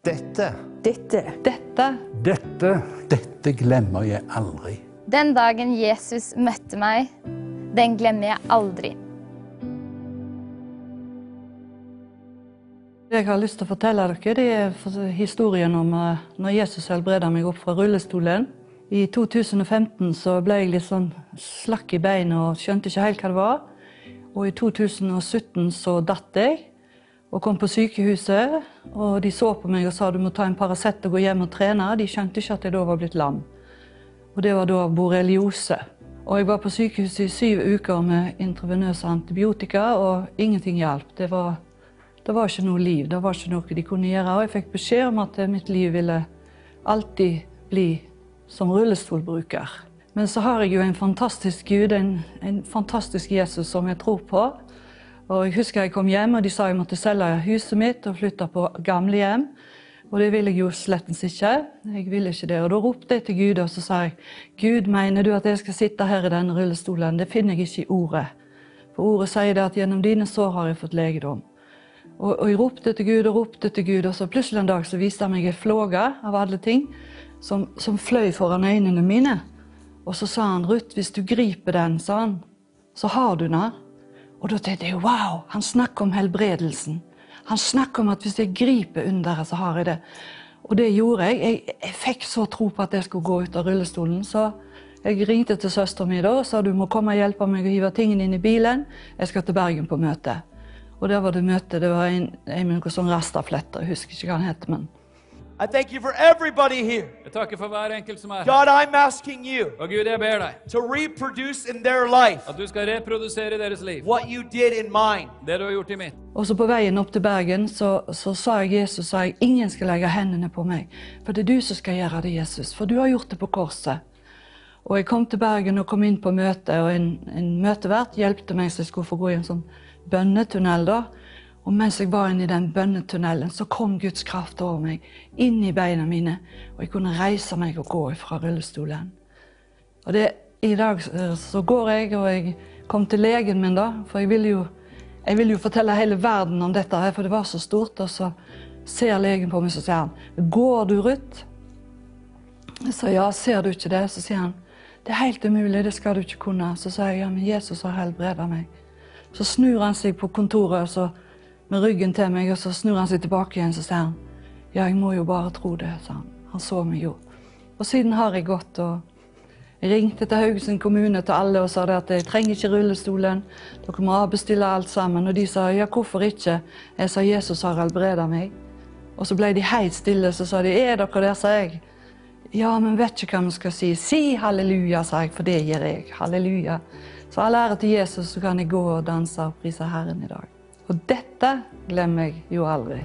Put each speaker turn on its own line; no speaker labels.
Dette
Dette.
Dette
Dette, dette glemmer jeg aldri.
Den dagen Jesus møtte meg, den glemmer jeg aldri.
Det jeg har lyst til å fortelle dere, det er historien om eh, når Jesus helbreda meg opp fra rullestolen. I 2015 så ble jeg litt sånn slakk i beina og skjønte ikke helt hva det var. Og i 2017 så datt jeg og kom på sykehuset. Og de så på meg og sa du må ta en Paracet og gå hjem og trene. De skjønte ikke at jeg da var blitt lam. Og det var da borreliose. Og jeg var på sykehuset i syv uker med intravenøse antibiotika, og ingenting hjalp. Det var, det var ikke noe liv. Det var ikke noe de kunne gjøre. Og jeg fikk beskjed om at mitt liv ville alltid bli som rullestolbruker. Men så har jeg jo en fantastisk Gud, en, en fantastisk Jesus som jeg tror på. Og jeg husker jeg kom hjem, og de sa jeg måtte selge huset mitt og flytte på gamlehjem. Og det ville jeg jo slettens ikke. Jeg ville ikke det. Og da ropte jeg til Gud, og så sa jeg Gud, mener du at jeg skal sitte her i denne rullestolen? Det finner jeg ikke i ordet. For ordet sier det at gjennom dine sår har jeg fått legedom. Og, og jeg ropte til Gud og ropte til Gud, og så plutselig en dag så viste han meg en flåge av alle ting som, som fløy foran øynene mine. Og så sa han, Ruth, hvis du griper den, sa han, så har du den. Og da tenkte jeg wow, han snakker om helbredelsen. Han snakker om at hvis jeg griper underet, så har jeg det. Og det gjorde jeg. jeg. Jeg fikk så tro på at jeg skulle gå ut av rullestolen. Så jeg ringte til søsteren min og sa du må komme og hjelpe meg å hive tingene inn i bilen. Jeg skal til Bergen på møte. Og der var det møte. Det var en, en noen sånn rastafletter. Jeg husker ikke hva han het. men...
I thank you for everybody here.
Jeg takker for hver enkelt som er her.
God, I'm asking you
Og Gud, jeg ber deg
to reproduce in their life
at du skal reprodusere i deres liv
what you did in mine.
det du har gjort i mitt.
Og så på veien opp til Bergen så, så sa jeg Jesus sa jeg, ingen skal legge hendene på meg. For det er du som skal gjøre det, Jesus. For du har gjort det på korset. Og jeg kom til Bergen og kom inn på møte, og en, en møtevert hjelpte meg så jeg skulle få gå i en sånn bønnetunnel. da. Og mens jeg var inne i den bønnetunnelen, så kom Guds kraft over meg, inn i beina mine, og jeg kunne reise meg og gå fra rullestolen. Og det, I dag eh, så går jeg, og jeg kom til legen min, da, for jeg ville jo, jeg ville jo fortelle hele verden om dette, her, for det var så stort. Og så ser legen på meg, så sier han 'Går du, Ruth?' Jeg sa ja, ser du ikke det? Så sier han 'Det er helt umulig, det skal du ikke kunne'. Så sa jeg ja, men Jesus har helbreda meg. Så snur han seg på kontoret og så, med ryggen til meg, og så snur han seg tilbake igjen så sier han 'Ja, jeg må jo bare tro det', sa han. Han så meg jo. Og siden har jeg gått og ringte til Haugesund kommune til alle og sa det at jeg trenger ikke rullestolen. Dere må avbestille alt sammen. Og de sa ja, hvorfor ikke? Jeg sa Jesus har helbreda meg. Og så ble de helt stille, så sa de er dere der, sa jeg. Ja, men vet ikke hva vi skal si. Si halleluja, sa jeg, for det gjør jeg. Halleluja. Så all ære til Jesus, så kan jeg gå og danse og prise Herren i dag. Og dette glemmer jeg jo aldri.